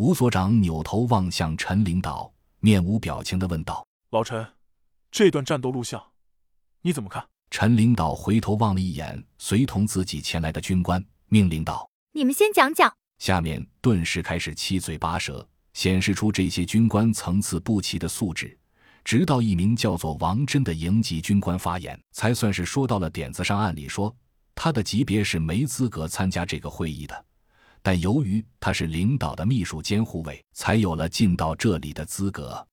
吴所长扭头望向陈领导，面无表情的问道：“老陈，这段战斗录像，你怎么看？”陈领导回头望了一眼随同自己前来的军官，命令道：“你们先讲讲。”下面顿时开始七嘴八舌，显示出这些军官层次不齐的素质。直到一名叫做王真的营级军官发言，才算是说到了点子上。按理说，他的级别是没资格参加这个会议的，但由于他是领导的秘书兼护卫，才有了进到这里的资格。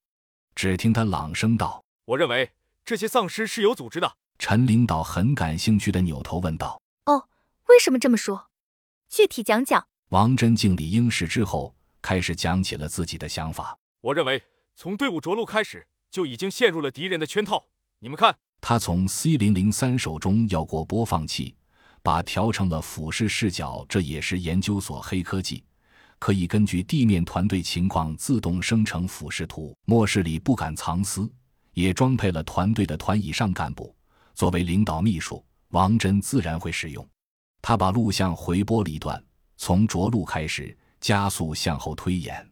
只听他朗声道：“我认为这些丧尸是有组织的。”陈领导很感兴趣的扭头问道：“哦，为什么这么说？具体讲讲。”王真敬礼应是之后，开始讲起了自己的想法。我认为，从队伍着陆开始。就已经陷入了敌人的圈套。你们看，他从 C 零零三手中要过播放器，把调成了俯视视角。这也是研究所黑科技，可以根据地面团队情况自动生成俯视图。末世里不敢藏私，也装配了团队的团以上干部。作为领导秘书，王真自然会使用。他把录像回播了一段，从着陆开始加速向后推演，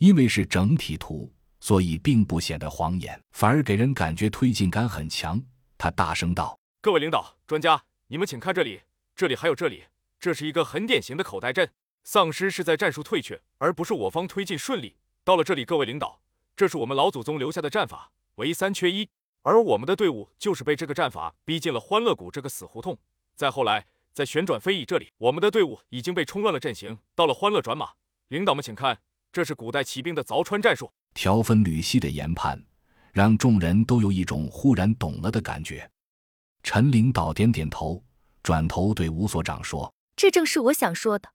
因为是整体图。所以并不显得晃眼，反而给人感觉推进感很强。他大声道：“各位领导、专家，你们请看这里，这里还有这里，这是一个很典型的口袋阵。丧尸是在战术退却，而不是我方推进顺利。到了这里，各位领导，这是我们老祖宗留下的战法，唯三缺一，而我们的队伍就是被这个战法逼进了欢乐谷这个死胡同。再后来，在旋转飞翼这里，我们的队伍已经被冲乱了阵型，到了欢乐转马。领导们请看，这是古代骑兵的凿穿战术。”条分缕析的研判，让众人都有一种忽然懂了的感觉。陈领导点点头，转头对吴所长说：“这正是我想说的，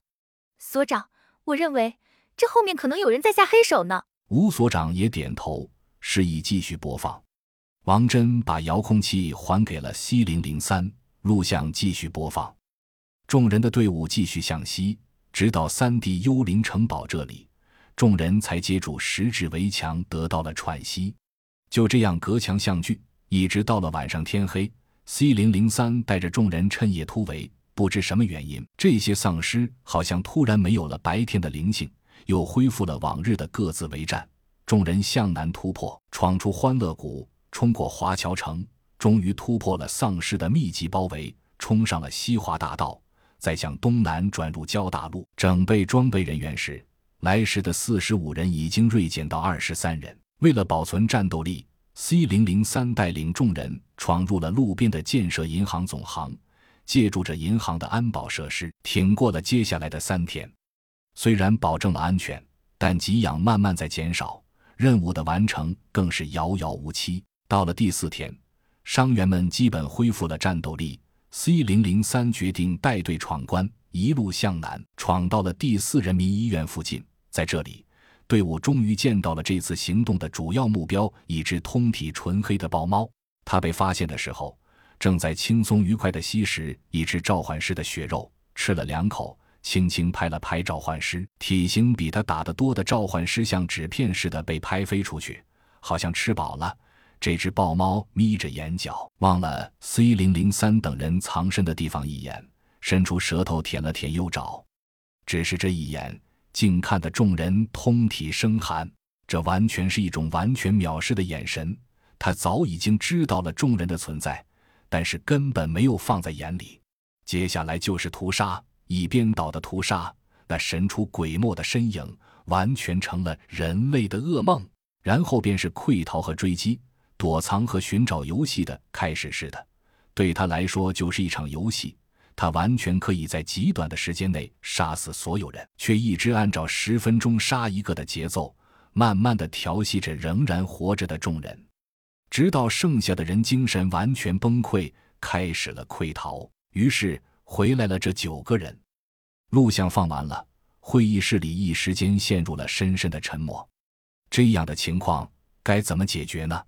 所长，我认为这后面可能有人在下黑手呢。”吴所长也点头，示意继续播放。王真把遥控器还给了 C 零零三，录像继续播放。众人的队伍继续向西，直到三 D 幽灵城堡这里。众人才接住石质围墙，得到了喘息。就这样隔墙相距，一直到了晚上天黑。C 零零三带着众人趁夜突围，不知什么原因，这些丧尸好像突然没有了白天的灵性，又恢复了往日的各自为战。众人向南突破，闯出欢乐谷，冲过华侨城，终于突破了丧尸的密集包围，冲上了西华大道，再向东南转入交大路。整备装备人员时。来时的四十五人已经锐减到二十三人。为了保存战斗力，C 零零三带领众人闯入了路边的建设银行总行，借助着银行的安保设施，挺过了接下来的三天。虽然保证了安全，但给养慢慢在减少，任务的完成更是遥遥无期。到了第四天，伤员们基本恢复了战斗力，C 零零三决定带队闯关。一路向南，闯到了第四人民医院附近。在这里，队伍终于见到了这次行动的主要目标——一只通体纯黑的豹猫。它被发现的时候，正在轻松愉快地吸食一只召唤师的血肉，吃了两口，轻轻拍了拍召唤师。体型比他打得多的召唤师像纸片似的被拍飞出去，好像吃饱了。这只豹猫眯着眼角，望了 C 零零三等人藏身的地方一眼。伸出舌头舔了舔右爪，只是这一眼，竟看得众人通体生寒。这完全是一种完全藐视的眼神。他早已经知道了众人的存在，但是根本没有放在眼里。接下来就是屠杀，一边倒的屠杀。那神出鬼没的身影，完全成了人类的噩梦。然后便是溃逃和追击、躲藏和寻找游戏的开始似的。对他来说，就是一场游戏。他完全可以在极短的时间内杀死所有人，却一直按照十分钟杀一个的节奏，慢慢的调戏着仍然活着的众人，直到剩下的人精神完全崩溃，开始了溃逃。于是回来了这九个人。录像放完了，会议室里一时间陷入了深深的沉默。这样的情况该怎么解决呢？